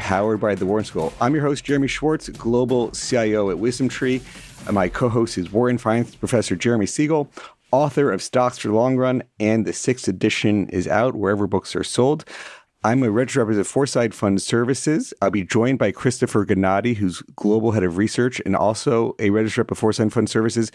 powered by the Wharton School. I'm your host, Jeremy Schwartz, Global CIO at WisdomTree. My co host is Wharton Finance Professor Jeremy Siegel author of Stocks for the Long Run, and the sixth edition is out wherever books are sold. I'm a registered representative of Foreside Fund Services. I'll be joined by Christopher Gannatti, who's global head of research and also a registered rep of Foreside Fund Services.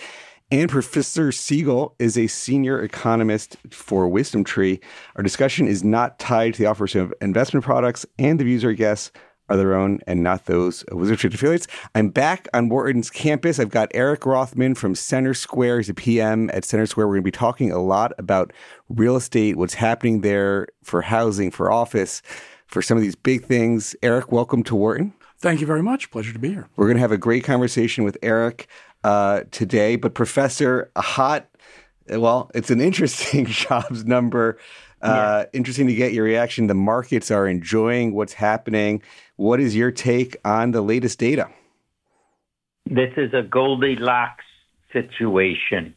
And Professor Siegel is a senior economist for WisdomTree. Our discussion is not tied to the offers of investment products, and the views our guests are their own and not those of WisdomTree affiliates. I'm back on Wharton's campus. I've got Eric Rothman from CenterSquare. He's a PM at CenterSquare. We're going to be talking a lot about real estate, what's happening there for housing, for office, for some of these big things. Eric, welcome to Wharton. Thank you very much. Pleasure to be here. We're going to have a great conversation with Eric uh, today. But, Professor, a hot, well, it's an interesting jobs number. Uh, yeah. Interesting to get your reaction. The markets are enjoying what's happening. What is your take on the latest data? This is a Goldilocks situation.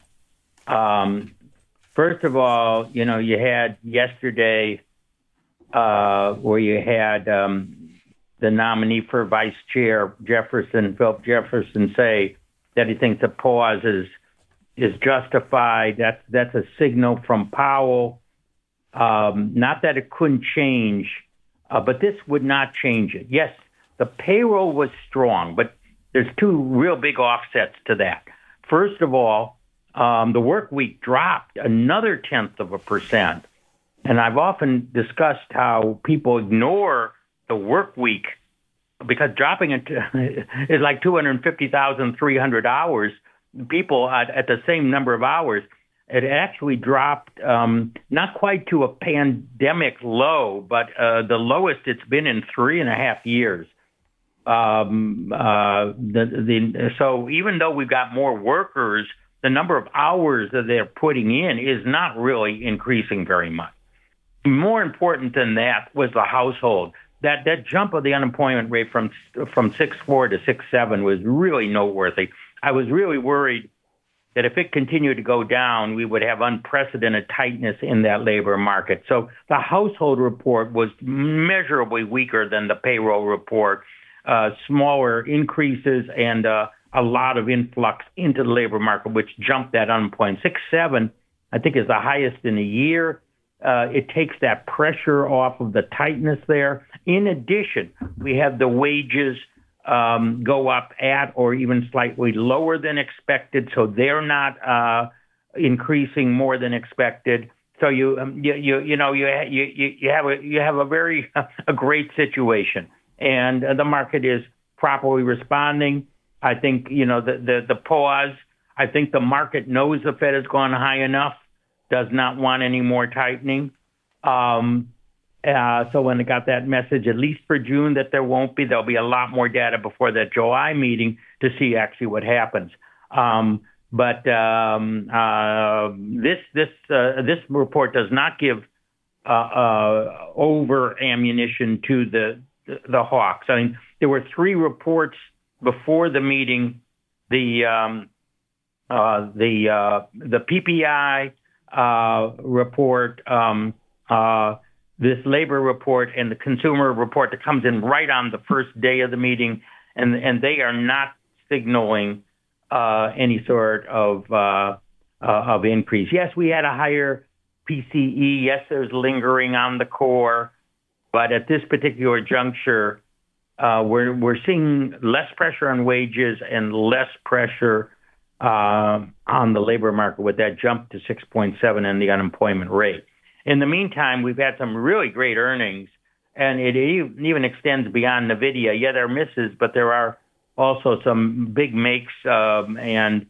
Um, first of all, you know, you had yesterday uh, where you had um, the nominee for vice chair, Jefferson, Philip Jefferson, say that he thinks a pause is is justified. That's that's a signal from Powell. Um, not that it couldn't change uh, but this would not change it. Yes, the payroll was strong, but there's two real big offsets to that. First of all, um, the work week dropped another tenth of a percent. And I've often discussed how people ignore the work week because dropping it is like 250,300 hours. People at, at the same number of hours it actually dropped um, not quite to a pandemic low, but uh, the lowest it's been in three and a half years. Um, uh, the, the, so even though we've got more workers, the number of hours that they're putting in is not really increasing very much. More important than that was the household. That that jump of the unemployment rate from from six four to six seven was really noteworthy. I was really worried that if it continued to go down, we would have unprecedented tightness in that labor market. So the household report was measurably weaker than the payroll report, uh, smaller increases and uh, a lot of influx into the labor market, which jumped that unemployment. Six seven, I think, is the highest in a year. Uh, it takes that pressure off of the tightness there. In addition, we have the wages um, go up at or even slightly lower than expected, so they're not uh, increasing more than expected. So you um, you, you you know you you you have a you have a very a great situation, and uh, the market is properly responding. I think you know the the, the pause. I think the market knows the Fed has gone high enough, does not want any more tightening. Um, uh, so when they got that message, at least for June, that there won't be, there'll be a lot more data before that July meeting to see actually what happens. Um, but um, uh, this this uh, this report does not give uh, uh, over ammunition to the the hawks. I mean, there were three reports before the meeting: the um, uh, the the PPI report. Um, this labor report and the consumer report that comes in right on the first day of the meeting, and and they are not signaling uh, any sort of uh, uh, of increase. Yes, we had a higher PCE. Yes, there's lingering on the core, but at this particular juncture, uh, we're we're seeing less pressure on wages and less pressure uh, on the labor market with that jump to 6.7 and the unemployment rate. In the meantime, we've had some really great earnings, and it even extends beyond NVIDIA. Yeah, there are misses, but there are also some big makes, um, and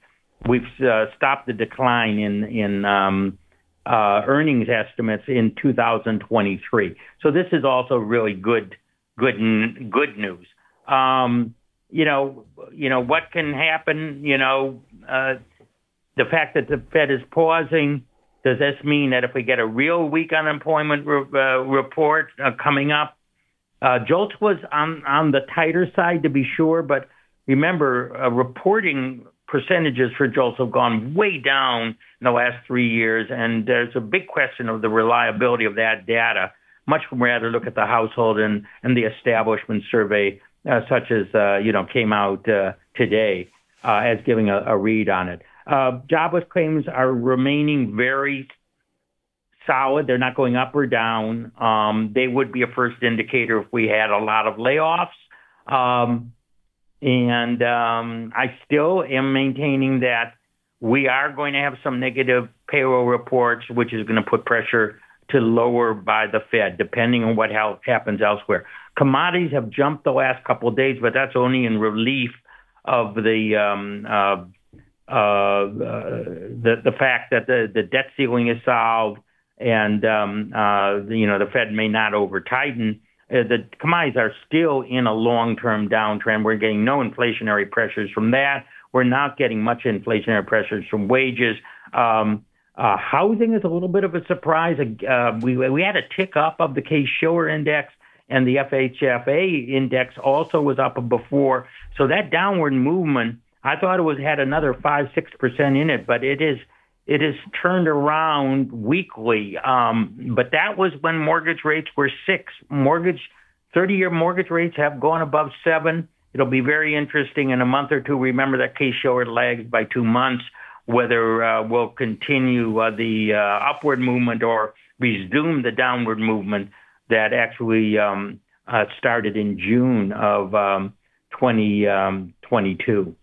we've uh, stopped the decline in in um, uh, earnings estimates in 2023. So this is also really good good good news. Um, you know, you know what can happen. You know, uh, the fact that the Fed is pausing. Does this mean that if we get a real weak unemployment re- uh, report uh, coming up, uh, JOLTS was on on the tighter side to be sure, but remember, uh, reporting percentages for JOLTS have gone way down in the last three years, and there's a big question of the reliability of that data. Much rather look at the household and, and the establishment survey, uh, such as uh, you know came out uh, today, uh, as giving a, a, read on it. Uh, jobless claims are remaining very solid. They're not going up or down. Um, they would be a first indicator if we had a lot of layoffs. Um, and um, I still am maintaining that we are going to have some negative payroll reports, which is going to put pressure to lower by the Fed, depending on what happens elsewhere. Commodities have jumped the last couple of days, but that's only in relief of the um, uh, uh, the the fact that the, the debt ceiling is solved, and um, uh, you know the Fed may not over tighten. Uh, the commodities are still in a long-term downtrend. We're getting no inflationary pressures from that. We're not getting much inflationary pressures from wages. Um, uh, housing is a little bit of a surprise. Uh, we we had a tick up of the Case-Shiller index, and the FHFA index also was up before. So that downward movement, I thought it was had another five six percent in it, but it is it has turned around weekly. Um, but that was when mortgage rates were six. Mortgage, 30 year mortgage rates have gone above seven. It'll be very interesting in a month or two. Remember that Case-Shiller lags by two months, whether uh, we'll continue uh, the uh, upward movement or resume the downward movement that actually um, uh, started in June of um, 2022.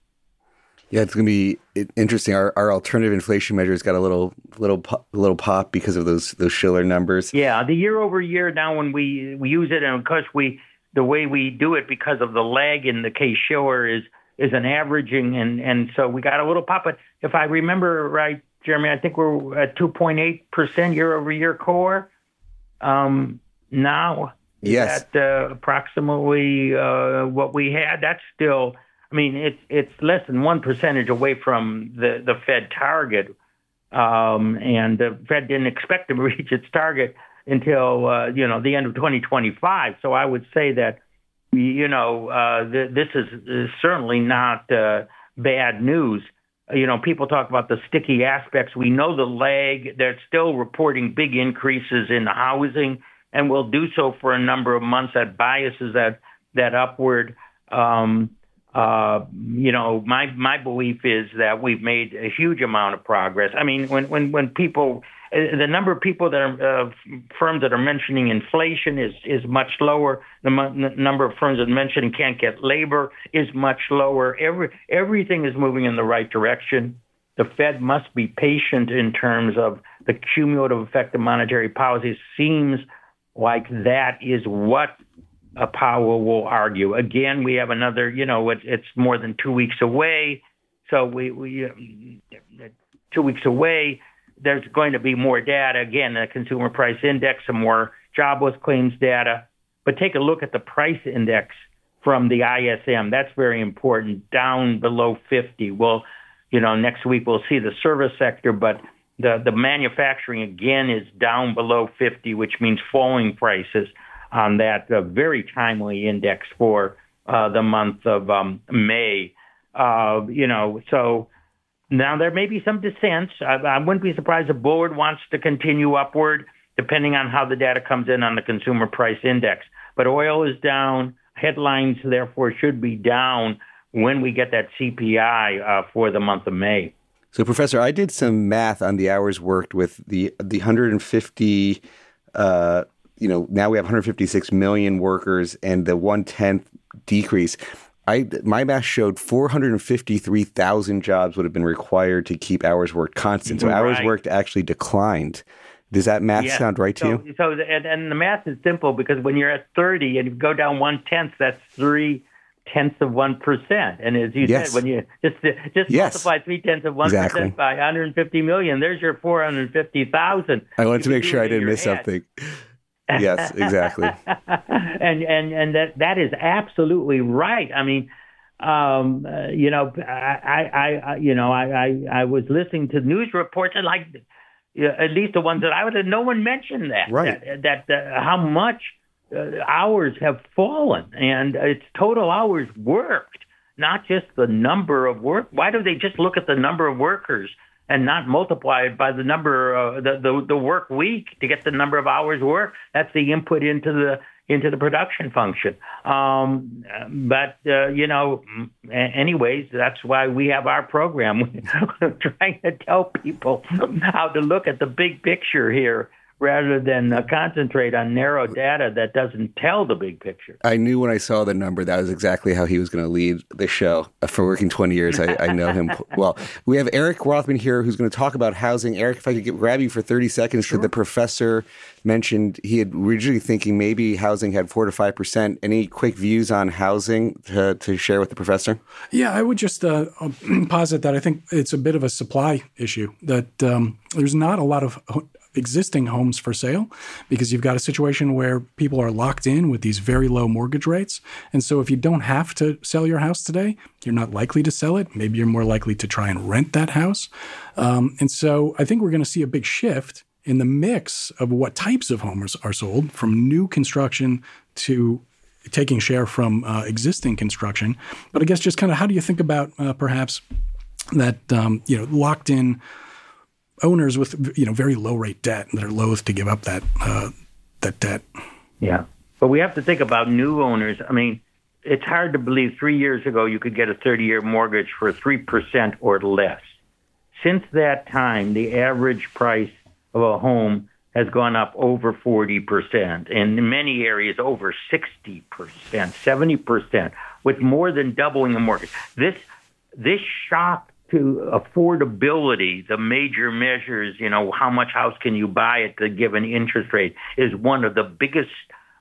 Yeah, it's going to be interesting. Our, our alternative inflation measures got a little little little pop because of those those Shiller numbers. Yeah, the year over year now when we we use it, and of course we the way we do it because of the lag in the Case-Shiller is is an averaging, and and so we got a little pop. But if I remember right, Jeremy, I think we're at two point eight percent year over year core. Um, now, yes, at uh, approximately uh, what we had. That's still I mean, it's it's less than one percentage away from the the Fed target, um, and the Fed didn't expect to reach its target until uh, you know the end of 2025. So I would say that you know uh, th- this is, is, certainly not uh, bad news. You know, people talk about the sticky aspects. We know the lag. They're still reporting big increases in the housing, and will do so for a number of months. That biases that that upward. Um, uh, you know, my my belief is that we've made a huge amount of progress. I mean, when when when people, uh, the number of people that are uh, firms that are mentioning inflation is is much lower. The m- number of firms that mention can't get labor is much lower. Every everything is moving in the right direction. The Fed must be patient in terms of the cumulative effect of monetary policy. Seems like that is what uh, Powell will argue. Again, we have another, you know, it, it's more than two weeks away. So we, we two weeks away, there's going to be more data. Again, the consumer price index, some more jobless claims data. But take a look at the price index from the ISM. That's very important, down below 50. Well, you know, next week we'll see the service sector, but the, the manufacturing again is down below 50, which means falling prices on that uh, very timely index for uh, the month of um, May. Uh, you know, so now there may be some dissent. I, I wouldn't be surprised if Bullard wants to continue upward, depending on how the data comes in on the consumer price index. But oil is down. Headlines, therefore, should be down when we get that CPI uh, for the month of May. So, Professor, I did some math on the hours worked with the the 150 uh, you know, now we have 156 million workers and the one tenth decrease. I my math showed 453,000 jobs would have been required to keep hours worked constant. So right. hours worked actually declined. Does that math sound right to you? So and, and the math is simple because when you're at 30 and you go down one tenth, that's three tenths of one percent. And as you yes. said, when you just just yes. multiply three tenths of one percent exactly. by 150 million, there's your 450,000. I wanted to make sure I didn't miss head. something. yes, exactly. and and and that that is absolutely right. I mean, um, uh, you know, I, I, I, you know, I, I, I was listening to news reports and like, uh, at least the ones that I would have, no one mentioned that, right. that, that uh, how much uh, hours have fallen and it's total hours worked, not just the number of work. Why do they just look at the number of workers and not multiply it by the number, uh, the, the, the work week to get the number of hours worked? That's the input into the, into the production function. Um, but uh, you know, anyways, that's why we have our program. We're trying to tell people how to look at the big picture here rather than uh, concentrate on narrow data that doesn't tell the big picture. I knew when I saw the number that was exactly how he was going to lead the show. Uh, for working 20 years, I, I, know him well. We have Eric Rothman here who's going to talk about housing. Eric, if I could get, grab you for 30 seconds, sure. the professor mentioned he had originally thinking maybe housing had 4 to 5%. Any quick views on housing to, to share with the professor? Yeah, I would just uh, posit that I think it's a bit of a supply issue, that um, there's not a lot of existing homes for sale because you've got a situation where people are locked in with these very low mortgage rates. And so if you don't have to sell your house today, you're not likely to sell it. Maybe you're more likely to try and rent that house. Um, and so I think we're going to see a big shift in the mix of what types of homes are sold from new construction to taking share from uh, existing construction. But I guess just kind of how do you think about uh, perhaps that um, you know locked in owners with you know very low rate debt that are loath to give up that uh, that debt. Yeah, but we have to think about new owners. I mean, it's hard to believe three years ago you could get a 30 year mortgage for three percent or less. Since that time, the average price of a home has gone up over 40%, and in many areas over 60%, 70%, with more than doubling the mortgage. This this shock to affordability, the major measures, you know, how much house can you buy at the given interest rate, is one of the biggest,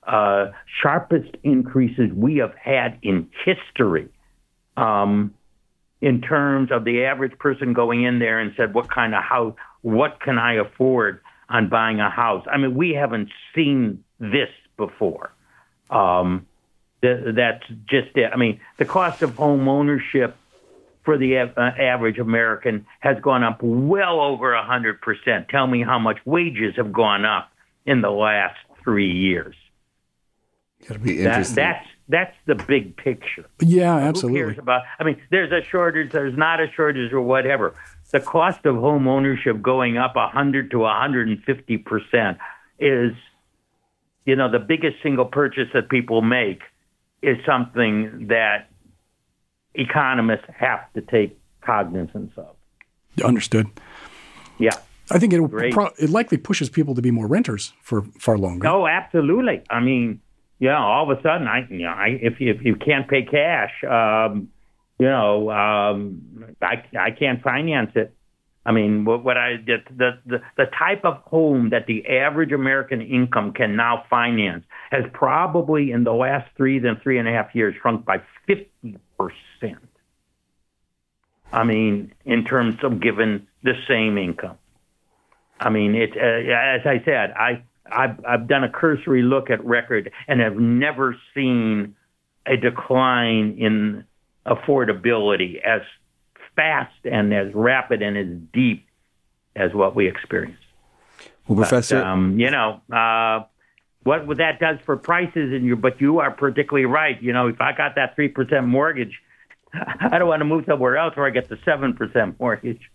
uh, sharpest increases we have had in history. Um, in terms of the average person going in there and said, "What kind of house? What can I afford on buying a house?" I mean, we haven't seen this before. Um, th- that's just it. I mean, the cost of home ownership for the uh, average American has gone up well over 100%. Tell me how much wages have gone up in the last three years. That'd be interesting. That, that's that's the big picture. Yeah, absolutely. Who cares about? I mean, there's a shortage, there's not a shortage, or whatever. The cost of home ownership going up 100 to 150 percent is, you know, the biggest single purchase that people make is something that economists have to take cognizance of. Understood. Yeah. I think it pro- it likely pushes people to be more renters for far longer. Oh, absolutely. I mean, yeah, all of a sudden, I, you know, I, if you, if you can't pay cash, um, you know, um, I I can't finance it. I mean, what, what I the, the the type of home that the average American income can now finance has probably in the last three then three and a half years shrunk by fifty. I mean, in terms of given the same income. I mean, it. Uh, as I said, I I've, I've done a cursory look at record and have never seen a decline in affordability as fast and as rapid and as deep as what we experienced. Well, Professor, but, um, you know, uh, what would that does for prices, and you, but you are particularly right. You know, if I got that three percent mortgage, I don't want to move somewhere else where I get the seven percent mortgage.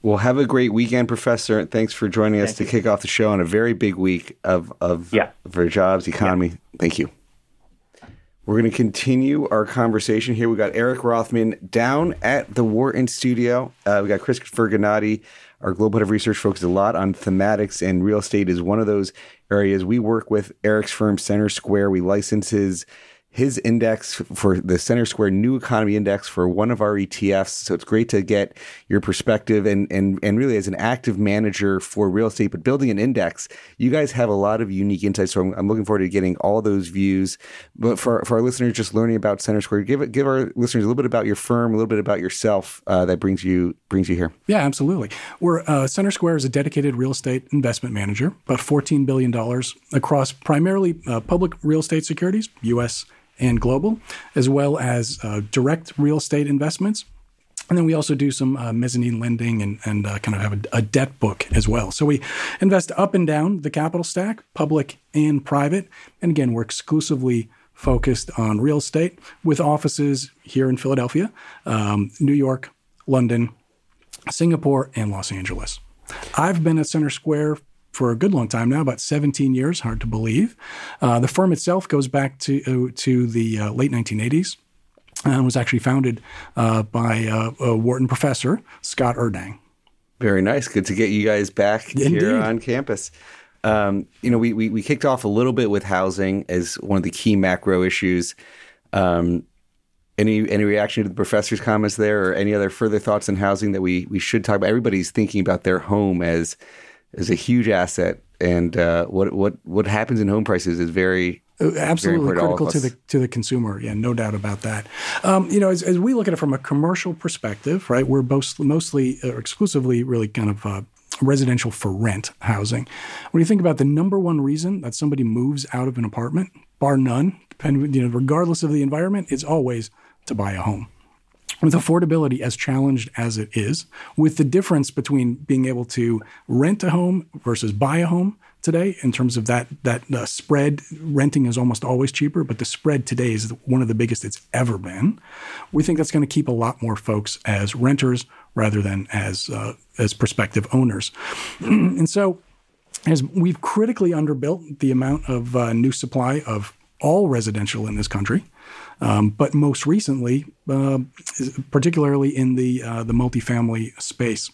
Well, have a great weekend, Professor. Thanks for joining us Thank to kick off the show on a very big week of of Yeah. for jobs, economy. Yeah. Thank you. We're going to continue our conversation here. We got Eric Rothman down at the Wharton studio. Uh, we got Christopher Gannatti, our global head of research, focused a lot on thematics, and real estate is one of those areas. We work with Eric's firm, CenterSquare. We license his his index for the CenterSquare New Economy Index for one of our ETFs. So it's great to get your perspective and and and really as an active manager for real estate, but building an index, you guys have a lot of unique insights. So I'm, I'm looking forward to getting all those views. But for for our listeners, just learning about CenterSquare, give give our listeners a little bit about your firm, a little bit about yourself uh, that brings you brings you here. Yeah, absolutely. We're uh, CenterSquare is a dedicated real estate investment manager, about 14 billion dollars across primarily uh, public real estate securities, U.S and global, as well as uh, direct real estate investments. And then we also do some uh, mezzanine lending and, and uh, kind of have a, a, debt book as well. So we invest up and down the capital stack, public and private. And again, we're exclusively focused on real estate with offices here in Philadelphia, um, New York, London, Singapore, and Los Angeles. I've been at CenterSquare for a good long time now, about 17 years, hard to believe. Uh, the firm itself goes back to, uh, to the uh, late 1980s and was actually founded uh, by uh, a Wharton professor, Scott Urdang. Very nice. Good to get you guys back Indeed. here on campus. Um, you know, we, we, we kicked off a little bit with housing as one of the key macro issues. Um, any any reaction to the professor's comments there, or any other further thoughts on housing that we we should talk about? Everybody's thinking about their home as is a huge asset, and uh, what what what happens in home prices is very uh, absolutely critical to, to, the to the consumer. Yeah, no doubt about that. Um, you know, as, as, we look at it from a commercial perspective, right, we're most, mostly or exclusively really kind of uh, residential for rent housing. When you think about the number one reason that somebody moves out of an apartment, bar none, depending, you know, regardless of the environment, it's always to buy a home with affordability as challenged as it is, with the difference between being able to rent a home versus buy a home today in terms of that that uh, spread renting is almost always cheaper but the spread today is one of the biggest it's ever been. We think that's going to keep a lot more folks as renters rather than as uh, as prospective owners. And so as we've critically underbuilt the amount of uh, new supply of all residential in this country um, but most recently, uh, particularly in the uh, the multifamily space,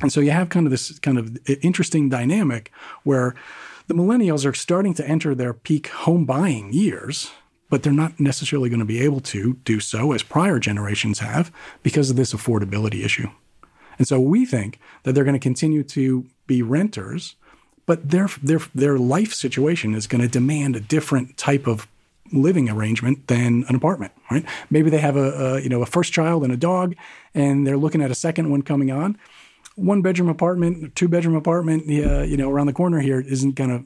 and so you have kind of this kind of interesting dynamic where the millennials are starting to enter their peak home buying years, but they're not necessarily going to be able to do so as prior generations have because of this affordability issue. And so we think that they're going to continue to be renters, but their their their life situation is going to demand a different type of living arrangement than an apartment, right? Maybe they have a, a, you know a first child and a dog, and they're looking at a second one coming on. One bedroom apartment, two bedroom apartment, uh, you know, around the corner here isn't going to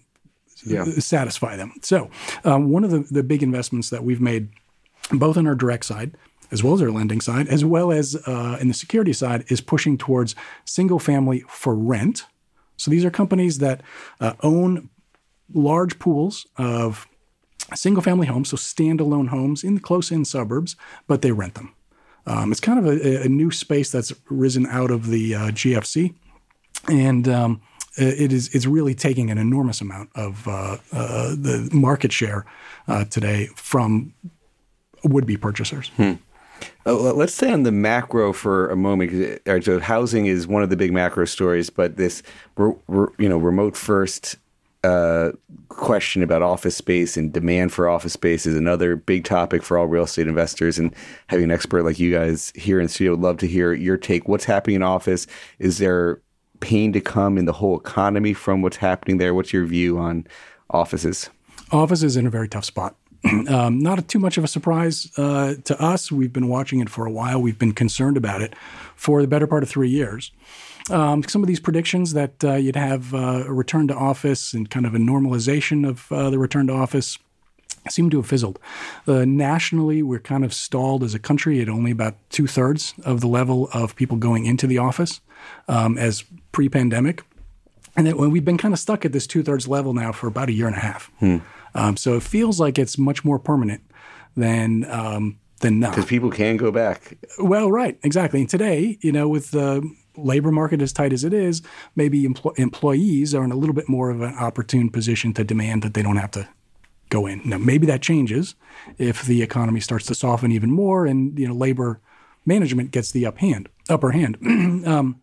yeah. satisfy them. So, um, one of the, the big investments that we've made, both on our direct side as well as our lending side, as well as uh, in the security side, is pushing towards single family for rent. So these are companies that uh, own large pools of single family homes, so standalone homes in the close in suburbs, but they rent them. Um, it's kind of a, a, new space that's risen out of the uh, GFC, and um, it is it's really taking an enormous amount of uh, uh, the market share uh, today from would be purchasers. Hmm. Uh, let's stay on the macro for a moment. So housing is one of the big macro stories, but this, you know, remote first uh, question about office space and demand for office space is another big topic for all real estate investors. And having an expert like you guys here in studio, would love to hear your take. What's happening in office? Is there pain to come in the whole economy from what's happening there? What's your view on offices? Office is in a very tough spot. um, not a, too much of a surprise uh, to us. We've been watching it for a while. We've been concerned about it for the better part of three years. Um, some of these predictions that uh, you'd have uh, a return to office and kind of a normalization of uh, the return to office seem to have fizzled. Uh, nationally, we're kind of stalled as a country at only about two thirds of the level of people going into the office um, as pre pandemic. And that we've been kind of stuck at this two thirds level now for about a year and a half. Hmm. Um, so it feels like it's much more permanent than um, than not. Because people can go back. Well, right, exactly. And today, you know, with the labor market as tight as it is, maybe empl- employees are in a little bit more of an opportune position to demand that they don't have to go in. Now, maybe that changes if the economy starts to soften even more, and you know, labor management gets the up hand, upper hand. um,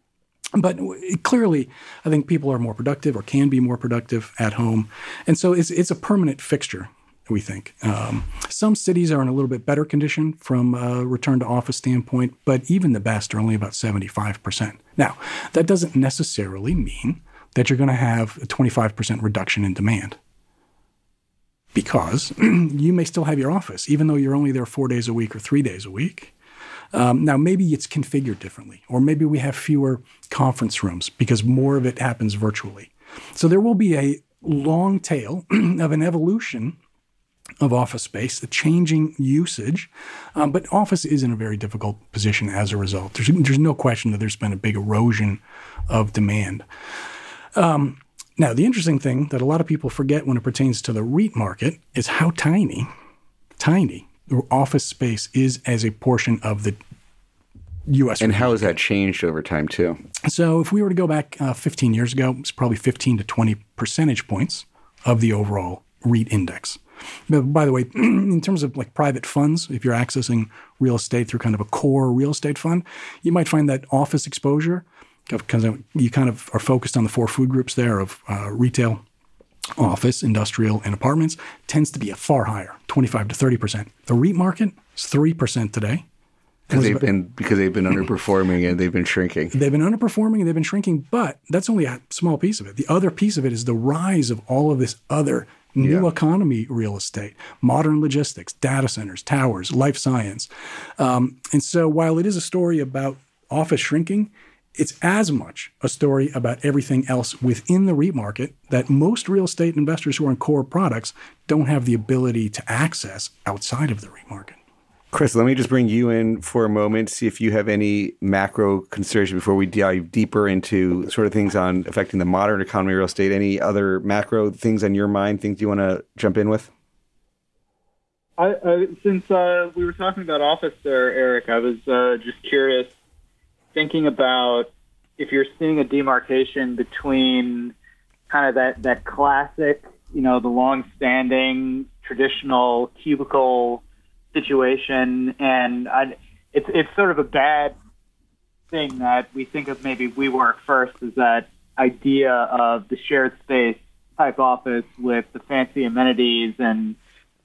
but clearly, I think people are more productive or can be more productive at home, and so it's it's a permanent fixture we think. Um, some cities are in a little bit better condition from a return to office standpoint, but even the best are only about 75%. Now, that doesn't necessarily mean that you're going to have a 25% reduction in demand because you may still have your office, even though you're only there four days a week or three days a week. Um, now, maybe it's configured differently, or maybe we have fewer conference rooms because more of it happens virtually. So there will be a long tail of an evolution of office space, the changing usage. Um, but office is in a very difficult position as a result. There's, there's no question that there's been a big erosion of demand. Um, now, the interesting thing that a lot of people forget when it pertains to the REIT market is how tiny, tiny office space is as a portion of the U.S. And how has that changed over time too? So, if we were to go back uh, 15 years ago, it's probably 15 to 20 percentage points of the overall REIT index. But by the way, in terms of like private funds, if you're accessing real estate through kind of a core real estate fund, you might find that office exposure, because you kind of are focused on the four food groups there of uh, retail, office, industrial, and apartments, tends to be a far higher, 25 to 30 percent. The REIT market is three percent today. Because they've been because they've been underperforming and they've been shrinking. They've been underperforming and they've been shrinking, but that's only a small piece of it. The other piece of it is the rise of all of this other new yeah. economy real estate, modern logistics, data centers, towers, life science. Um, and so while it is a story about office shrinking, it's as much a story about everything else within the REIT market that most real estate investors who are in core products don't have the ability to access outside of the REIT market. Chris, let me just bring you in for a moment, see if you have any macro concerns before we dive deeper into sort of things on affecting the modern economy, real estate. Any other macro things on your mind, things you want to jump in with? I, since uh, we were talking about office there, Eric, I was uh, just curious, thinking about if you're seeing a demarcation between kind of that, that classic, you know, the long-standing traditional cubicle situation, and I, it's it's sort of a bad thing that we think of maybe WeWork first is that idea of the shared space type office with the fancy amenities and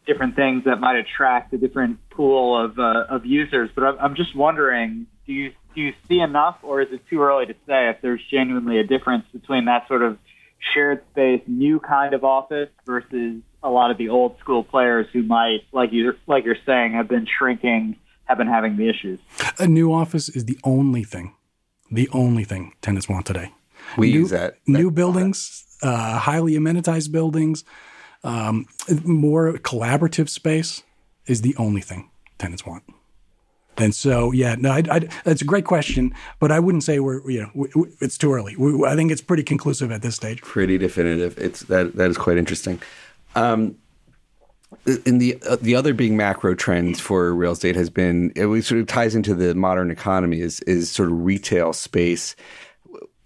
different things that might attract a different pool of uh, of users. But I'm, I'm just wondering, do you do you see enough, or is it too early to say if there's genuinely a difference between that sort of shared space, new kind of office versus a lot of the old school players who might, like you like you're saying, have been shrinking, have been having the issues. A new office is the only thing, the only thing tenants want today. We new, use that, that new buildings, uh, highly amenitized buildings, um, more collaborative space is the only thing tenants want. And so, yeah, no, I, I, that's a great question, but I wouldn't say we're, you know, we, we, it's too early. We, I think it's pretty conclusive at this stage. Pretty definitive. It's that that is quite interesting. Um, and the uh, the other big macro trends for real estate has been it sort of ties into the modern economy is is sort of retail space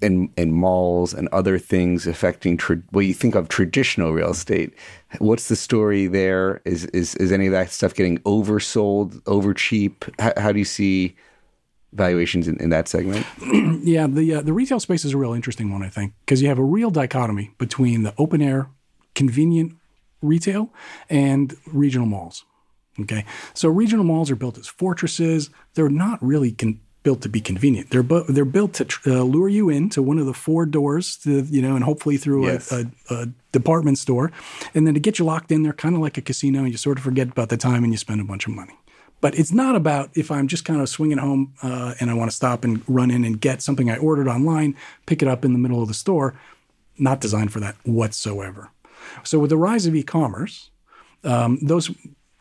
and and malls and other things affecting tra- what you think of traditional real estate. What's the story there? Is is is any of that stuff getting oversold, over cheap? How, how do you see valuations in, in that segment? yeah, the uh, the retail space is a real interesting one, I think, because you have a real dichotomy between the open air, convenient retail and regional malls. Okay, so regional malls are built as fortresses. They're not really con- built to be convenient. They're bu- they're built to tr- uh, lure you in to one of the four doors, to, you know, and hopefully through yes. a, a, a, department store, and then to get you locked in. They're kind of like a casino, and you sort of forget about the time and you spend a bunch of money. But it's not about if I'm just kind of swinging home uh, and I want to stop and run in and get something I ordered online, pick it up in the middle of the store. Not designed for that whatsoever. So with the rise of e-commerce, um, those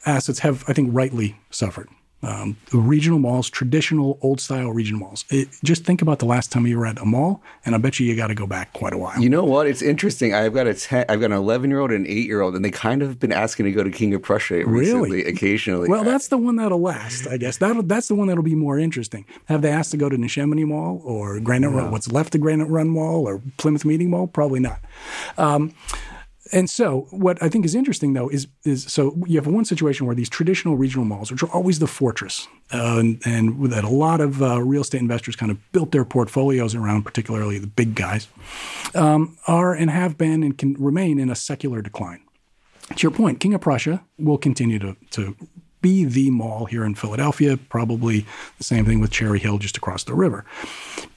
assets have, I think, rightly suffered. Um, the regional malls, traditional old style regional malls. It, just think about the last time you were at a mall, and I bet you you got to go back quite a while. You know what? It's interesting. I've got a ten, I've got an eleven year old and an eight year old, and they kind of have been asking to go to King of Prussia recently, really? occasionally. Well, that's the one that'll last, I guess. That that's the one that'll be more interesting. Have they asked to go to Neshaminy Mall or Granite Run? What's left of Granite Run Mall or Plymouth Meeting Mall? Probably not. Um, and so, what I think is interesting, though, is is so you have one situation where these traditional regional malls, which are always the fortress, uh, and, and, that a lot of uh, real estate investors kind of built their portfolios around, particularly the big guys, um, are and have been and can remain in a secular decline. to your point, King of Prussia will continue to, to be the mall here in Philadelphia, probably the same thing with Cherry Hill just across the river.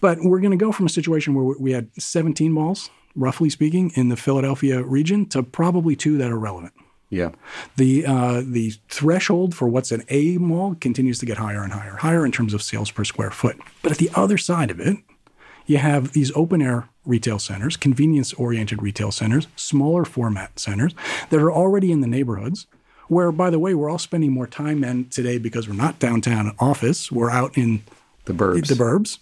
But we're going to go from a situation where we had 17 malls, roughly speaking, in the Philadelphia region to probably two that are relevant. Yeah. The uh, the threshold for what's an A mall continues to get higher and higher, higher in terms of sales per square foot. But at the other side of it, you have these open air retail centers, convenience oriented retail centers, smaller format centers that are already in the neighborhoods. Where, by the way, we're all spending more time in today because we're not downtown office. We're out in The burbs. the burbs.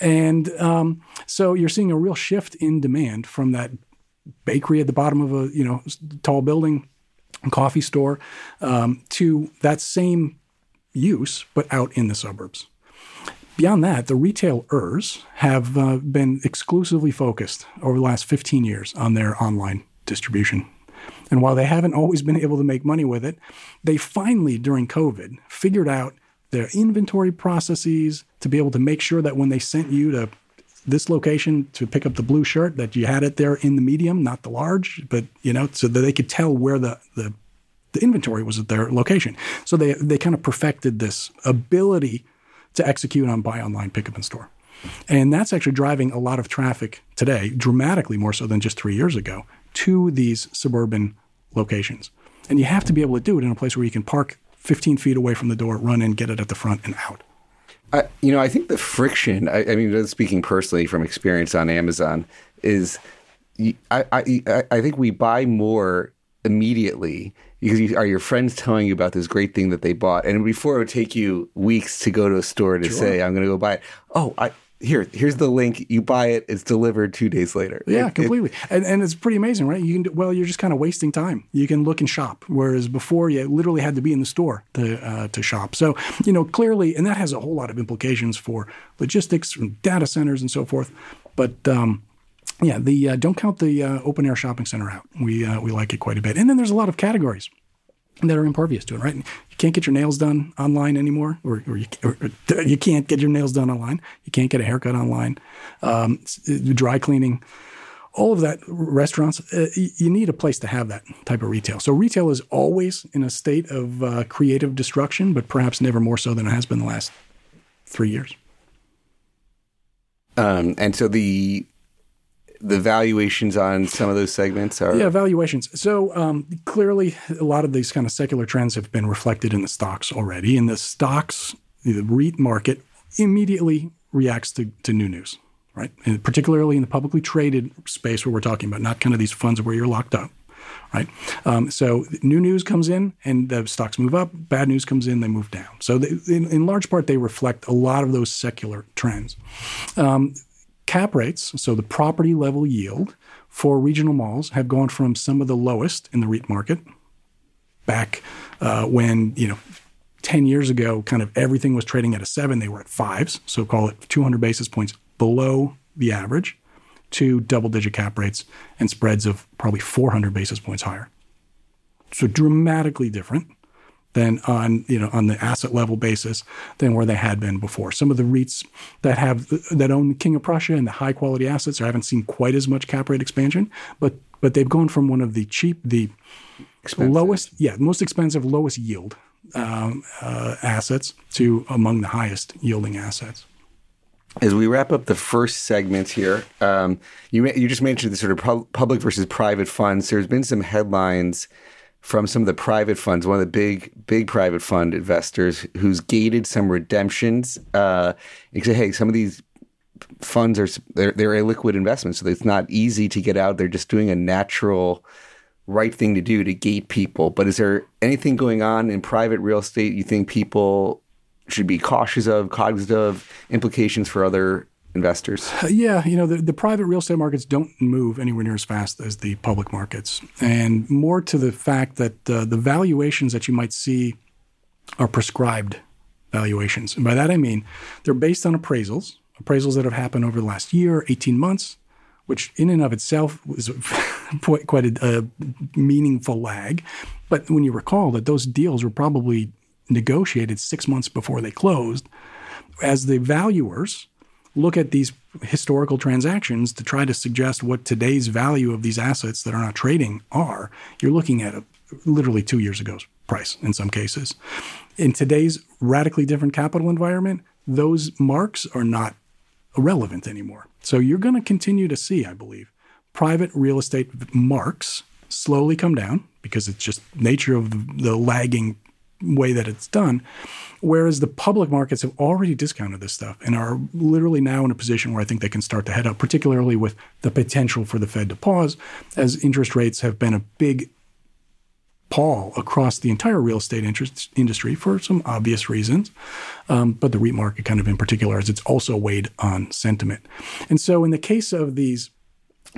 And um, so you're seeing a real shift in demand from that bakery at the bottom of a you know tall building, coffee store, um, to that same use but out in the suburbs. Beyond that, the retailers have uh, been exclusively focused over the last 15 years on their online distribution. And while they haven't always been able to make money with it, they finally, during COVID, figured out their inventory processes to be able to make sure that when they sent you to this location to pick up the blue shirt, that you had it there in the medium, not the large, but you know, so that they could tell where the the, the inventory was at their location. So they they kind of perfected this ability to execute on buy online, pick up in store. And that's actually driving a lot of traffic today, dramatically more so than just three years ago, to these suburban locations. And you have to be able to do it in a place where you can park 15 feet away from the door, run in, get it at the front, and out. I, you know, I think the friction. I, I mean, speaking personally from experience on Amazon, is I. I think we buy more immediately because you, are your friends telling you about this great thing that they bought, and before it would take you weeks to go to a store to say, "I'm going to go buy it." Oh, I here, here's the link. You buy it. It's delivered two days later. Yeah, It- it- completely. and, and it's pretty amazing, right? You can do, well, you're just kind of wasting time. You can look and shop, whereas before you literally had to be in the store to uh, to shop. So you know clearly, and that has a whole lot of implications for logistics and data centers and so forth. But um, yeah, the uh, don't count the uh, open air shopping center out. We uh, we like it quite a bit. And then there's a lot of categories that are impervious to it, right? Can't get your nails done online anymore, or, or, you, or, you can't get your nails done online. You can't get a haircut online. Um, dry cleaning, all of that. Restaurants, uh, you need a place to have that type of retail. So retail is always in a state of uh, creative destruction, but perhaps never more so than it has been the last three years. Um, and so the the valuations on some of those segments are Yeah, valuations. So um, clearly, a lot of these kind of secular trends have been reflected in the stocks already. And the stocks, the REIT market, immediately reacts to, to new news, right? And particularly in the publicly traded space where we're talking about, not kind of these funds where you're locked up, right? Um, so new news comes in and the stocks move up. Bad news comes in, they move down. So they, in, in large part, they reflect a lot of those secular trends cap rates, so the property level yield for regional malls have gone from some of the lowest in the REIT market back uh, when, you know, 10 years ago, kind of everything was trading at a seven, they were at fives. So call it 200 basis points below the average to double digit cap rates and spreads of probably 400 basis points higher. So dramatically different than on you know on the asset level basis than where they had been before. Some of the REITs that have that own the King of Prussia and the high quality assets, I haven't seen quite as much cap rate expansion, but but they've gone from one of the cheap, the Expensive. lowest, yeah, most expensive, lowest yield um, uh, assets to among the highest yielding assets. As we wrap up the first segment here, um, you you just mentioned the sort of pub- public versus private funds. There's been some headlines from some of the private funds. One of the big big private fund investors who's gated some redemptions. Uh, and say, hey, some of these funds are they're, they're illiquid investments, so it's not easy to get out. They're just doing a natural right thing to do to gate people. But is there anything going on in private real estate you think people should be cautious of, cognizant of, implications for other investors? Uh, Yeah, you know, the, the private real estate markets don't move anywhere near as fast as the public markets. And more to the fact that uh, the valuations that you might see are prescribed valuations. And by that I mean they're based on appraisals, appraisals that have happened over the last year, 18 months, which in and of itself was quite a, a meaningful lag. But when you recall that those deals were probably negotiated six months before they closed, as the valuers look at these historical transactions to try to suggest what today's value of these assets that are not trading are, you're looking at a literally two years ago's price in some cases. In today's radically different capital environment, those marks are not relevant anymore. So you're going to continue to see, I believe, private real estate marks slowly come down because it's just nature of the lagging way that it's done. Whereas the public markets have already discounted this stuff and are literally now in a position where I think they can start to head up, particularly with the potential for the Fed to pause, as interest rates have been a big pall across the entire real estate industry for some obvious reasons. Um, but the REIT market, kind of in particular, as it's also weighed on sentiment. And so, in the case of these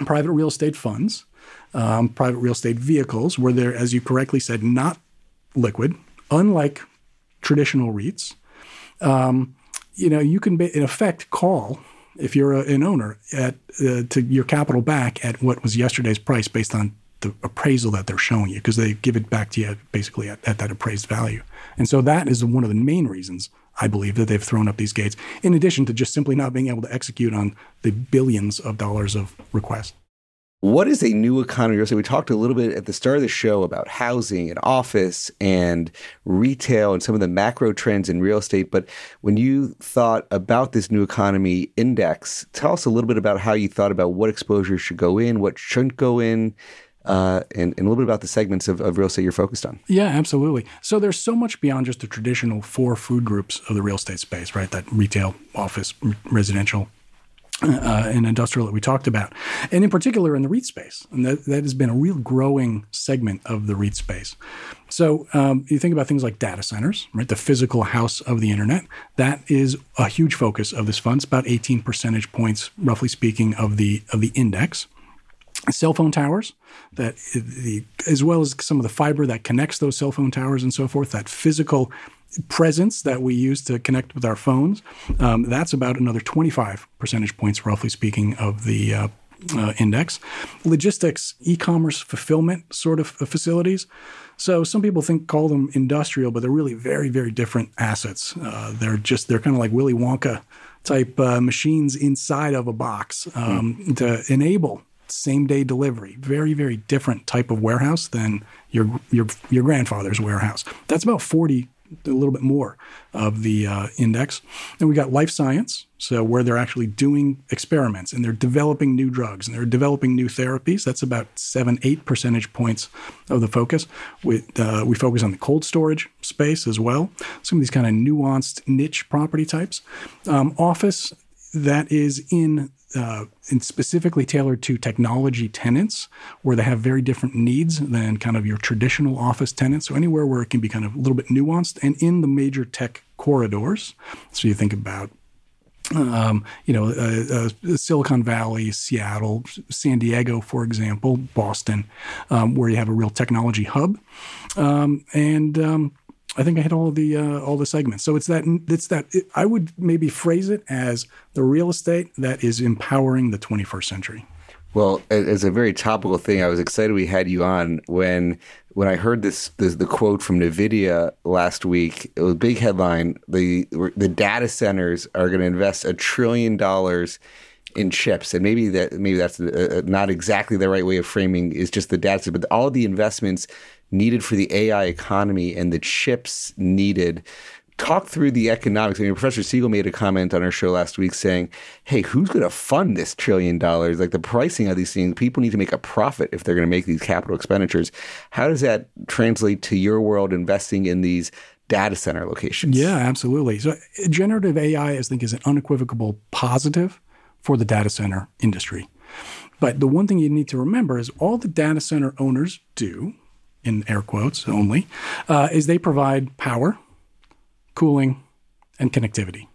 private real estate funds, um, private real estate vehicles, where they're, as you correctly said, not liquid, unlike traditional REITs, um, you know, you can in effect call if you're a, an owner at uh, to your capital back at what was yesterday's price based on the appraisal that they're showing you because they give it back to you basically at, at, that appraised value. And so that is one of the main reasons I believe that they've thrown up these gates, in addition to just simply not being able to execute on the billions of dollars of requests. What is a new economy? So we talked a little bit at the start of the show about housing and office and retail and some of the macro trends in real estate. But when you thought about this new economy index, tell us a little bit about how you thought about what exposure should go in, what shouldn't go in, uh, and, and, a little bit about the segments of, of real estate you're focused on. Yeah, absolutely. So there's so much beyond just the traditional four food groups of the real estate space, right? That retail, office, residential, uh, industrial that we talked about, and in particular in the REIT space. And that, that has been a real growing segment of the REIT space. So um, you think about things like data centers, right? The physical house of the internet. That is a huge focus of this fund. It's about 18 percentage points, roughly speaking, of the of the index. Cell phone towers, that the as well as some of the fiber that connects those cell phone towers and so forth. That physical presence that we use to connect with our phones, um, that's about another 25 percentage points, roughly speaking, of the uh, uh, index. Logistics, e-commerce, fulfillment sort of facilities. So some people think call them industrial, but they're really very, very different assets. Uh, they're just they're kind of like Willy Wonka type uh, machines inside of a box um, mm. to enable same day delivery. Very, very different type of warehouse than your your your grandfather's warehouse. That's about forty a little bit more of the uh, index. And we got life science, so where they're actually doing experiments and they're developing new drugs and they're developing new therapies. That's about seven, eight percentage points of the focus. We, uh, we focus on the cold storage space as well, some of these kind of nuanced niche property types. Um, office, that is in uh, and specifically tailored to technology tenants where they have very different needs than kind of your traditional office tenants. So anywhere where it can be kind of a little bit nuanced and in the major tech corridors. So you think about um, you know, uh, uh, Silicon Valley, Seattle, San Diego, for example, Boston, um, where you have a real technology hub, um, and um, I think I hit all the uh, all the segments. So it's that it's that it, I would maybe phrase it as the real estate that is empowering the 21st century. Well, as a very topical thing, I was excited we had you on when when I heard this, this the quote from Nvidia last week. It was a big headline. The the data centers are going to invest a trillion dollars in chips, and maybe that maybe that's uh, not exactly the right way of framing is just the data, but all the investments needed for the AI economy and the chips needed. Talk through the economics. I mean, Professor Siegel made a comment on our show last week saying, "Hey, who's going to fund this trillion dollars? Like the pricing of these things, people need to make a profit if they're going to make these capital expenditures. How does that translate to your world investing in these data center locations?" Yeah, absolutely. So, generative AI, I think, is an unequivocal positive for the data center industry. But the one thing you need to remember is all the data center owners do in air quotes only, uh, is they provide power, cooling, and connectivity.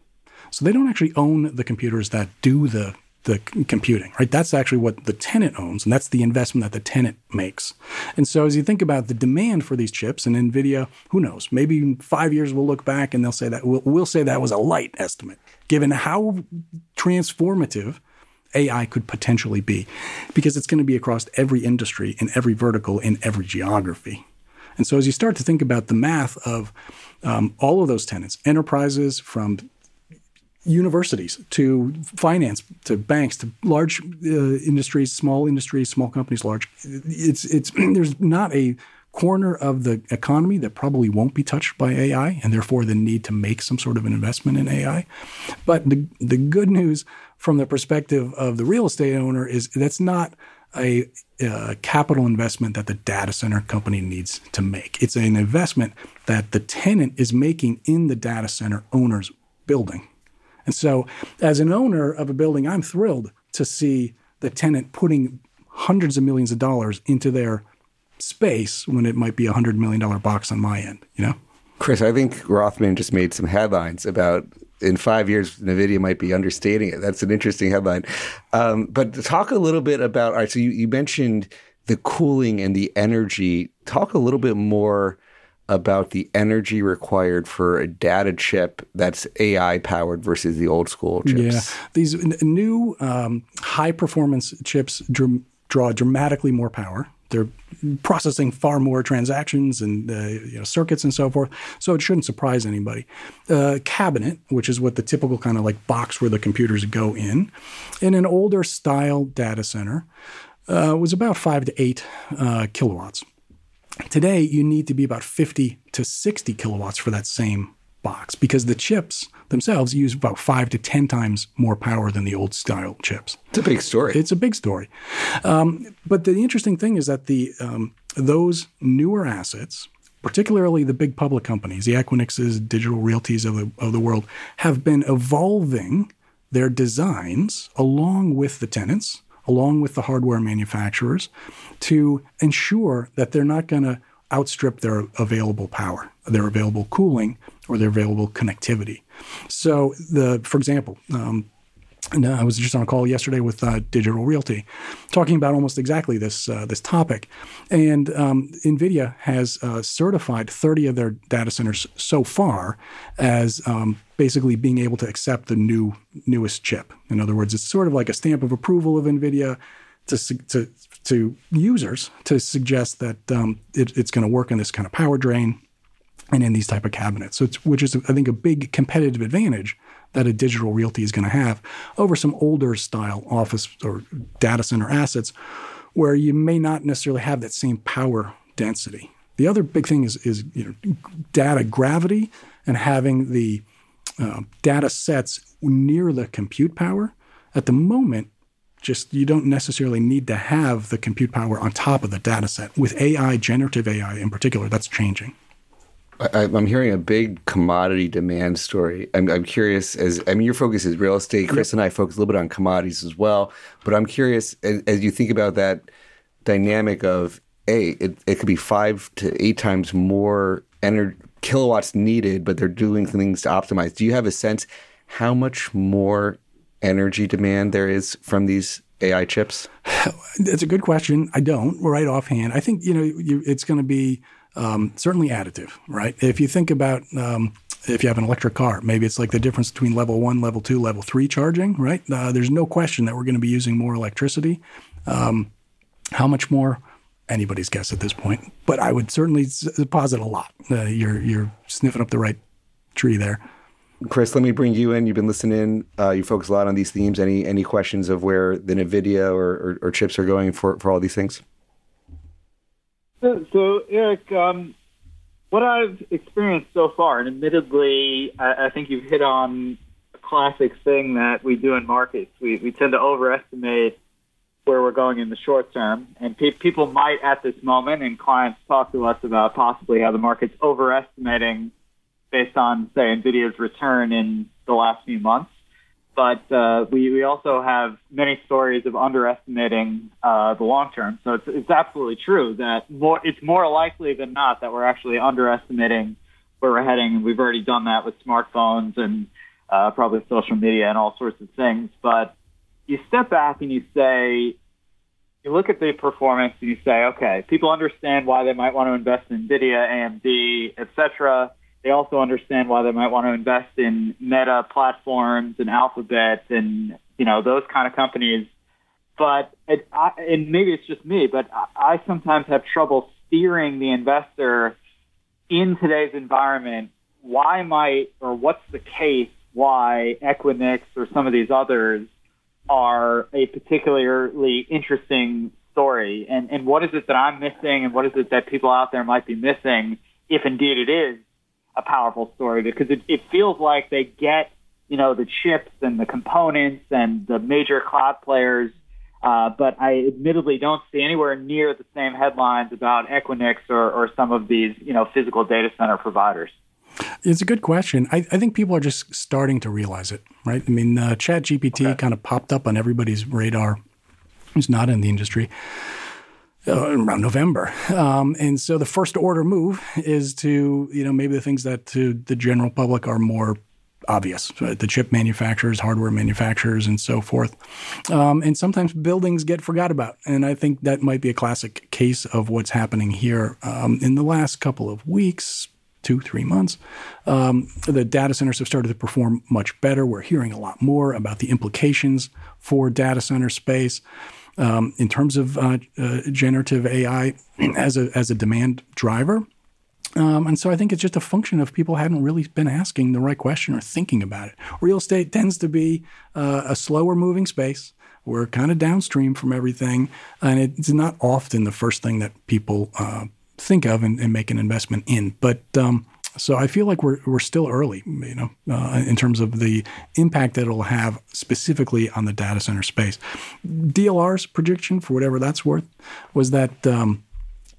So they don't actually own the computers that do the the computing, right? That's actually what the tenant owns, and that's the investment that the tenant makes. And so, as you think about the demand for these chips and NVIDIA, who knows? Maybe in five years we'll look back and they'll say that we'll, we'll say that was a light estimate, given how transformative AI could potentially be, because it's going to be across every industry, in every vertical, in every geography. And so, as you start to think about the math of um, all of those tenants, enterprises from universities to finance to banks to large uh, industries, small industries, small companies, large, it's it's there's not a corner of the economy that probably won't be touched by AI, and therefore the need to make some sort of an investment in AI. But the the good news from the perspective of the real estate owner is that's not a, a capital investment that the data center company needs to make. It's an investment that the tenant is making in the data center owner's building. And so, as an owner of a building, I'm thrilled to see the tenant putting hundreds of millions of dollars into their space when it might be a hundred million dollar box on my end, you know? Chris, I think Rothman just made some headlines about in five years, NVIDIA might be understating it. That's an interesting headline. Um, but talk a little bit about, all right, so you, you mentioned the cooling and the energy. Talk a little bit more about the energy required for a data chip that's AI powered versus the old school chips. Yeah, these new um, high performance chips dr- draw dramatically more power. They're processing far more transactions and uh, you know, circuits and so forth. So it shouldn't surprise anybody. Uh, cabinet, which is what the typical kind of like box where the computers go in, in an older style data center, uh, was about five to eight uh, kilowatts. Today, you need to be about 50 to 60 kilowatts for that same box because the chips themselves use about five to 10 times more power than the old style chips. It's a big story. It's a big story. Um, but the interesting thing is that the um, those newer assets, particularly the big public companies, the Equinixes, digital realties of the, of the world, have been evolving their designs along with the tenants along with the hardware manufacturers to ensure that they're not going to outstrip their available power, their available cooling, or their available connectivity. So, the for example, um, and I was just on a call yesterday with uh, Digital Realty, talking about almost exactly this uh, this topic. And um, NVIDIA has uh, certified 30 of their data centers so far as um, basically being able to accept the new newest chip. In other words, it's sort of like a stamp of approval of NVIDIA to to to users to suggest that um, it, it's going to work in this kind of power drain and in these type of cabinets. So, which is I think a big competitive advantage that a Digital Realty is going to have over some older style office or data center assets where you may not necessarily have that same power density. The other big thing is, is you know, data gravity and having the uh, data sets near the compute power. At the moment, just you don't necessarily need to have the compute power on top of the data set. With AI, generative AI in particular, that's changing. I, am hearing a big commodity demand story. I'm, I'm, curious, as I mean, your focus is real estate. Chris yep. and I focus a little bit on commodities as well. But I'm curious, as, as you think about that dynamic of a, it, it could be five to eight times more energy kilowatts needed, but they're doing things to optimize. Do you have a sense how much more energy demand there is from these AI chips? That's a good question. I don't right offhand. I think you know you, it's going to be um, certainly additive, right? If you think about um, if you have an electric car, maybe it's like the difference between level one, level two, level three charging, right? Uh, there's no question that we're going to be using more electricity. Um, how much more? Anybody's guess at this point, but I would certainly posit a lot. Uh, you're you're sniffing up the right tree there. Chris, let me bring you in. You've been listening. Uh, you focus a lot on these themes. Any any questions of where the NVIDIA or, or, or chips are going for, for all these things? So, Eric, um, what I've experienced so far, and admittedly, I, I, think you've hit on a classic thing that we do in markets. We, we tend to overestimate where we're going in the short term. And pe- people might, at this moment, and clients talk to us about possibly how the market's overestimating based on, say, NVIDIA's return in the last few months but uh, we, we also have many stories of underestimating uh, the long term. So it's, it's absolutely true that more, it's more likely than not that we're actually underestimating where we're heading. We've already done that with smartphones and uh, probably social media and all sorts of things. But you step back and you say, you look at the performance and you say, okay, people understand why they might want to invest in NVIDIA, AMD, et cetera they also understand why they might want to invest in Meta platforms and Alphabet and you know those kind of companies. But it, I, and maybe it's just me, but I sometimes have trouble steering the investor in today's environment. Why might or what's the case why Equinix or some of these others are a particularly interesting story, and and what is it that I'm missing, and what is it that people out there might be missing, if indeed it is a powerful story, because it, it feels like they get you know the chips and the components and the major cloud players. Uh, but I admittedly don't see anywhere near the same headlines about Equinix or, or some of these, you know, physical data center providers. It's a good question. I, I, think people are just starting to realize it, right? I mean, uh, ChatGPT okay. kind of popped up on everybody's radar who's not in the industry uh, around November. Um, and so the first order move is to, you know, maybe the things that to the general public are more obvious the chip manufacturers, hardware manufacturers, and so forth. Um, and sometimes buildings get forgot about. And I think that might be a classic case of what's happening here um, in the last couple of weeks, two, three months, um, the data centers have started to perform much better. We're hearing a lot more about the implications for data center space. Um, in terms of uh, uh, generative AI as a as a demand driver, um, and so I think it's just a function of people hadn't really been asking the right question or thinking about it. Real estate tends to be uh, a slower moving space. We're kind of downstream from everything, and it's not often the first thing that people uh, think of and, and make an investment in. But um, so I feel like we're we're still early, you know, uh, in terms of the impact that it'll have specifically on the data center space. DLR's prediction, for whatever that's worth, was that. Um,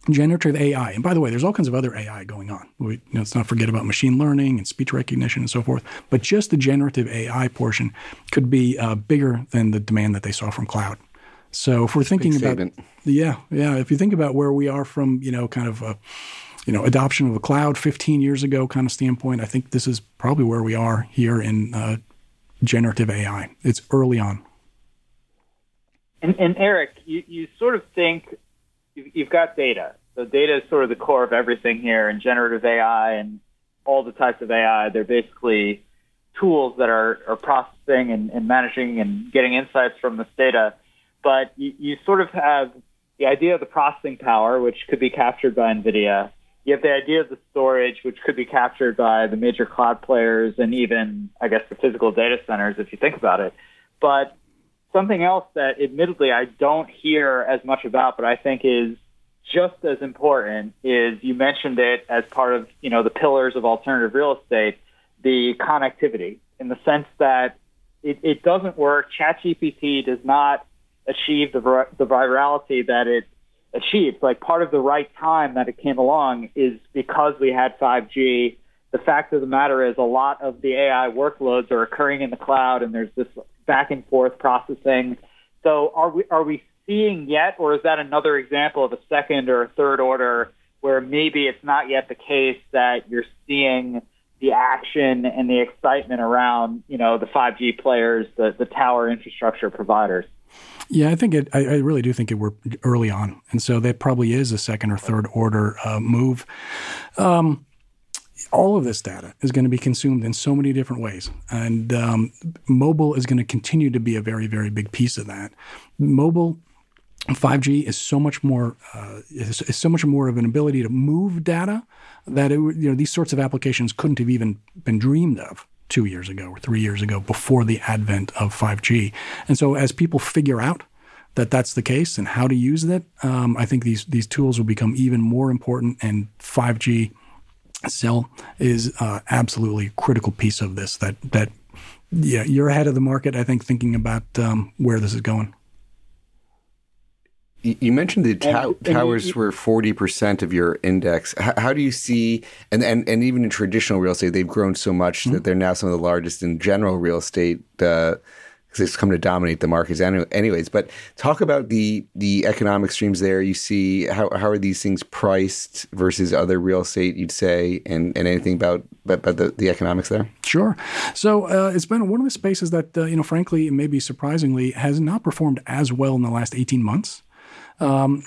generative AI, and by the way, there's all kinds of other AI going on. We, you know, let's not forget about machine learning and speech recognition and so forth. But just the generative AI portion could be uh, bigger than the demand that they saw from cloud. So if we're thinking about, yeah, yeah, if you think about where we are from, you know, kind of a, you know, adoption of a cloud 15 years ago kind of standpoint, I think this is probably where we are here in uh, generative AI. It's early on. And, and Eric, you, you sort of think you've got data. So data is sort of the core of everything here, and generative AI and all the types of AI, they're basically tools that are, are processing and, and managing and getting insights from this data but you, you sort of have the idea of the processing power, which could be captured by NVIDIA. You have the idea of the storage, which could be captured by the major cloud players and even, I guess, the physical data centers, if you think about it. But something else that, admittedly, I don't hear as much about, but I think is just as important is you mentioned it as part of, you know, the pillars of alternative real estate, the connectivity, in the sense that it, it doesn't work. ChatGPT does not achieve the, the virality that it achieved. Like part of the right time that it came along is because we had 5G. The fact of the matter is a lot of the AI workloads are occurring in the cloud and there's this back and forth processing. So are we, are we seeing yet, or is that another example of a second or a third order where maybe it's not yet the case that you're seeing the action and the excitement around, you know, the 5G players, the, the tower infrastructure providers? Yeah, I think it. I, I, really do think it. We're early on, and so that probably is a second or third order uh, move. Um, all of this data is going to be consumed in so many different ways, and um, mobile is going to continue to be a very, very big piece of that. Mobile 5G is so much more uh, is, is, so much more of an ability to move data that it, you know these sorts of applications couldn't have even been dreamed of two years ago or three years ago before the advent of 5G. And so as people figure out that that's the case and how to use it, um, I think these these tools will become even more important. And 5G cell is uh, absolutely a critical piece of this. That that yeah, you're ahead of the market. I think thinking about um, where this is going. You mentioned the and, towers and were forty percent of your index. How, how, do you see, and, and and even in traditional real estate, they've grown so much mm-hmm. that they're now some of the largest in general real estate because uh, it's come to dominate the markets. Anyways, but talk about the the economic streams there. You see how how are these things priced versus other real estate? You'd say, and and anything about about the, the economics there. Sure. So uh, it's been one of the spaces that uh, you know, frankly, maybe surprisingly, has not performed as well in the last eighteen months. Um,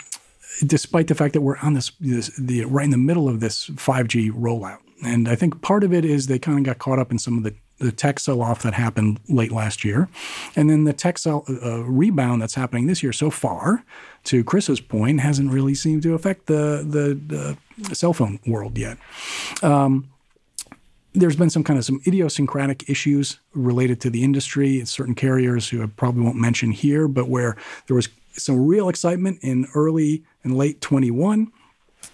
despite the fact that we're on this, this the, right in the middle of this 5G rollout. And I think part of it is they kind of got caught up in some of the, the tech sell off that happened late last year. And then the tech sell, uh, rebound that's happening this year so far, to Chris's point, hasn't really seemed to affect the, the, the cell phone world yet. Um, there's been some kind of some idiosyncratic issues related to the industry. Certain carriers who I probably won't mention here, but where there was some real excitement in early and late 21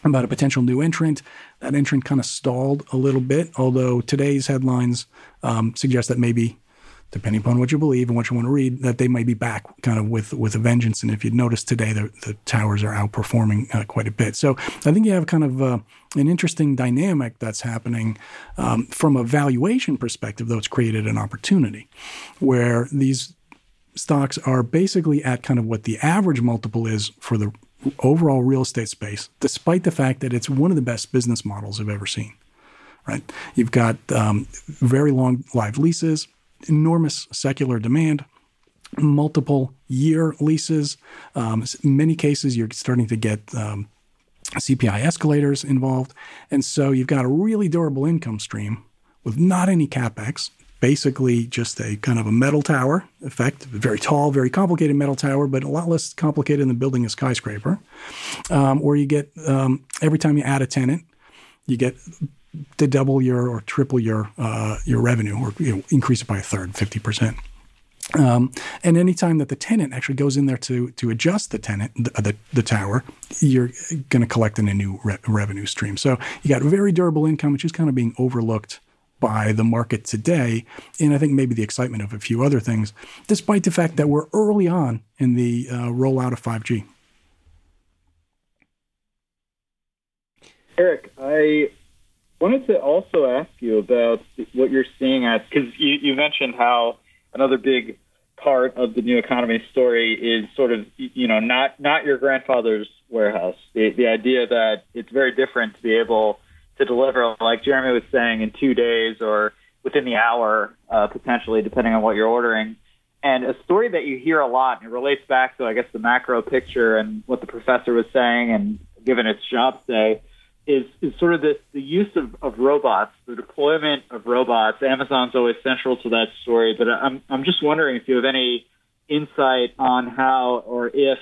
about a potential new entrant. That entrant kind of stalled a little bit, although today's headlines um, suggest that maybe depending upon what you believe and what you want to read, that they might be back kind of with with a vengeance. And if you notice today, the, the towers are outperforming uh, quite a bit. So I think you have kind of uh, an interesting dynamic that's happening um, from a valuation perspective, though it's created an opportunity where these stocks are basically at kind of what the average multiple is for the overall real estate space, despite the fact that it's one of the best business models I've ever seen. Right? You've got um, very long live leases enormous secular demand, multiple year leases. Um, in many cases, you're starting to get um, CPI escalators involved. And so you've got a really durable income stream with not any capex, basically just a kind of a metal tower effect, very tall, very complicated metal tower, but a lot less complicated than building a skyscraper. Um, or you get, um, every time you add a tenant, you get to double your or triple your uh, your revenue or you know, increase it by a third, fifty percent. Um, and anytime that the tenant actually goes in there to to adjust the tenant the the, the tower, you're going to collect in a new re- revenue stream. So you got very durable income, which is kind of being overlooked by the market today, and I think maybe the excitement of a few other things, despite the fact that we're early on in the uh, rollout of 5G. Eric, I wanted to also ask you about what you're seeing at because you, you mentioned how another big part of the new economy story is sort of you know not not your grandfather's warehouse. The the idea that it's very different to be able to deliver, like Jeremy was saying, in two days or within the hour, uh, potentially, depending on what you're ordering. And a story that you hear a lot, and it relates back to, I guess, the macro picture and what the professor was saying, and given its job say, is, is sort of the, the use of, of robots, the deployment of robots. Amazon's always central to that story, but I'm, I'm just wondering if you have any insight on how or if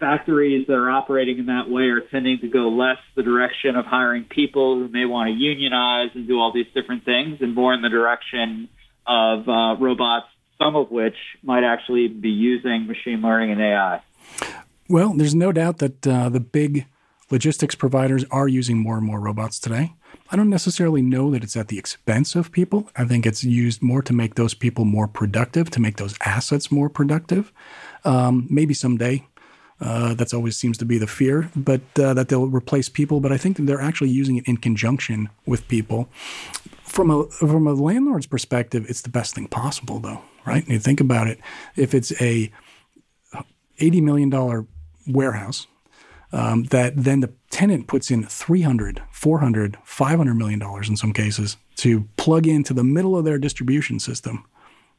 factories that are operating in that way are tending to go less the direction of hiring people who may want to unionize and do all these different things and more in the direction of uh, robots, some of which might actually be using machine learning and AI. Well, there's no doubt that uh, the big Logistics providers are using more and more robots today. I don't necessarily know that it's at the expense of people. I think it's used more to make those people more productive, to make those assets more productive. Um, maybe someday. Uh, that's always seems to be the fear, but uh, that they'll replace people. But I think they're actually using it in conjunction with people. From a from a landlord's perspective, it's the best thing possible, though, right? And you think about it, if it's a eighty million dollar warehouse um, that then the tenant puts in 300 400 500 million dollars in some cases to plug into the middle of their distribution system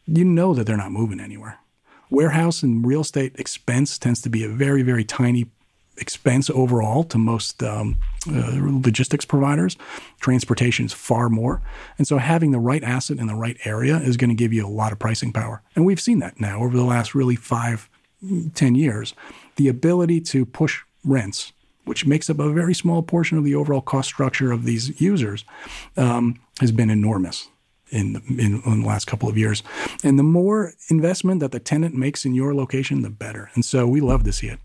you know that they're not moving anywhere warehouse and real estate expense tends to be a very very tiny expense overall to most um, uh, logistics providers. Transportation is far more. And so having the right asset in the right area is going to give you a lot of pricing power. And we've seen that now over the last really five ten years. The ability to push rents, which makes up a very small portion of the overall cost structure of these users, um, has been enormous. In the, in, in, the last couple of years. And the more investment that the tenant makes in your location, the better. And so we love to see it.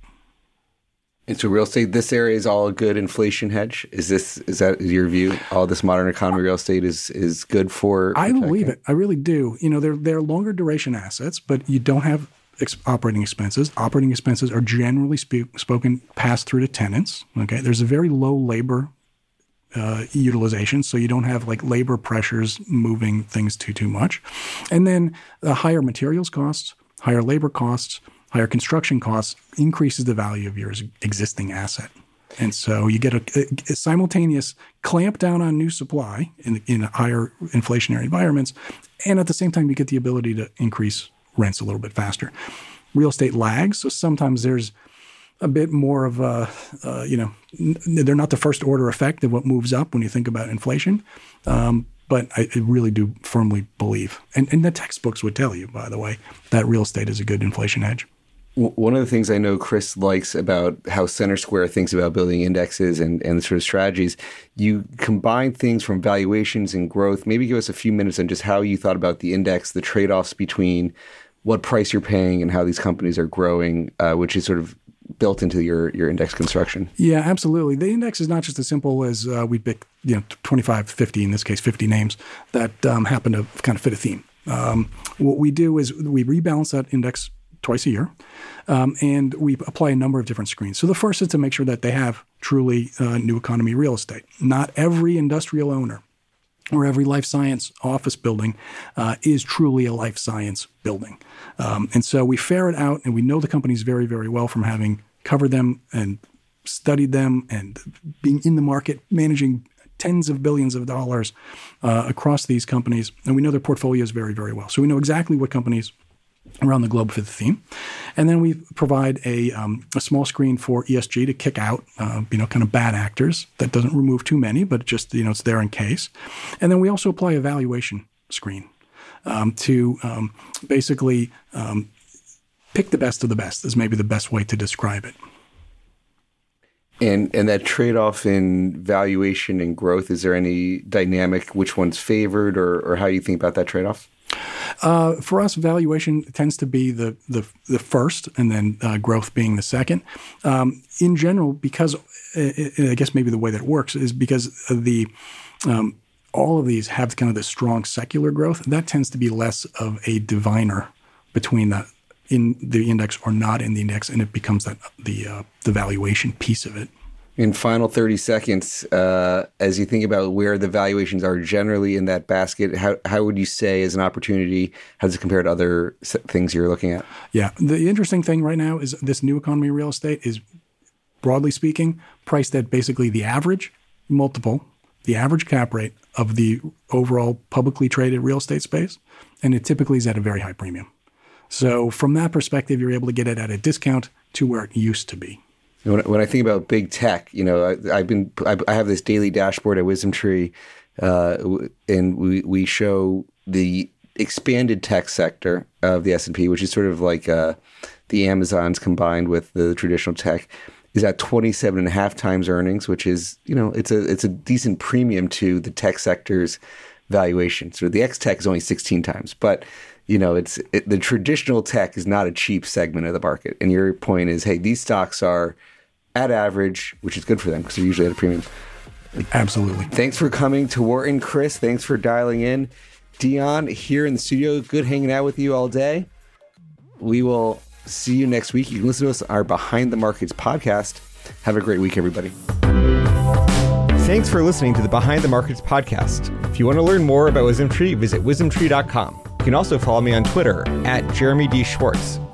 And so real estate, this area is all a good inflation hedge. Is this is that your view? All this modern economy real estate is is good for. I believe it. I really do. You know, they're they're longer duration assets, but you don't have ex- operating expenses. Operating expenses are generally spe- spoken passed through to tenants. Okay, there's a very low labor uh, utilization, so you don't have like labor pressures moving things too too much, and then the higher materials costs, higher labor costs, higher construction costs increases the value of your existing asset. And so you get a, a, simultaneous clamp down on new supply in, in higher inflationary environments. And at the same time, you get the ability to increase rents a little bit faster. Real estate lags, so sometimes there's a bit more of a, uh, you know, they're not the first order effect of what moves up when you think about inflation. Um, but I, I, really do firmly believe, and, and the textbooks would tell you, by the way, that real estate is a good inflation hedge. One of the things I know Chris likes about how CenterSquare thinks about building indexes and, and sort of strategies, you combine things from valuations and growth. Maybe give us a few minutes on just how you thought about the index, the trade offs between what price you're paying and how these companies are growing, uh, which is sort of built into your your index construction. Yeah, absolutely. The index is not just as simple as uh, we pick, you know, 25, 50, in this case, 50 names that um, happen to kind of fit a theme. Um, what we do is we rebalance that index twice a year, um, and we apply a number of different screens. So the first is to make sure that they have truly uh, new economy real estate. Not every industrial owner or every life science office building uh, is truly a life science building. Um, and so we ferret out, and we know the companies very, very well from having covered them and studied them and being in the market, managing tens of billions of dollars uh, across these companies. And we know their portfolios very, very well. So we know exactly what companies around the globe for the theme. And then we provide a, um, a small screen for ESG to kick out, uh, you know, kind of bad actors. That doesn't remove too many, but just, you know, it's there in case. And then we also apply a valuation screen um, to um, basically um, pick the best of the best is maybe the best way to describe it. And and that trade off in valuation and growth, is there any dynamic which one's favored or, or how you think about that trade off? Uh, for us, valuation tends to be the the, the first, and then uh, growth being the second. Um, in general, because uh, I guess maybe the way that it works is because the um, all of these have kind of this strong secular growth. That tends to be less of a diviner between the in the index or not in the index, and it becomes that the uh, the valuation piece of it. In final 30 seconds, uh, as you think about where the valuations are generally in that basket, how, how would you say as an opportunity, how does it compare to other things you're looking at? Yeah. The interesting thing right now is this new economy real estate is, broadly speaking, priced at basically the average multiple, the average cap rate of the overall publicly traded real estate space. And it typically is at a very high premium. So from that perspective, you're able to get it at a discount to where it used to be. When, when I think about big tech, you know, I, have been I, I, have this daily dashboard at WisdomTree, uh, and we we show the expanded tech sector of the S and P, which is sort of like uh, the Amazons combined with the traditional tech, is at 27 and a half times earnings, which is you know it's a it's a decent premium to the tech sector's valuation. So the X tech is only 16 times, but you know, it's it, the traditional tech is not a cheap segment of the market. And your point is, hey, these stocks are at average, which is good for them because they're usually at a premium. Absolutely. Thanks for coming to Wharton, Chris. Thanks for dialing in. Dion here in the studio. Good hanging out with you all day. We will see you next week. You can listen to us our Behind the Markets podcast. Have a great week, everybody. Thanks for listening to the Behind the Markets podcast. If you want to learn more about WisdomTree, visit wisdomtree.com. You can also follow me on Twitter at Jeremy D. Schwartz.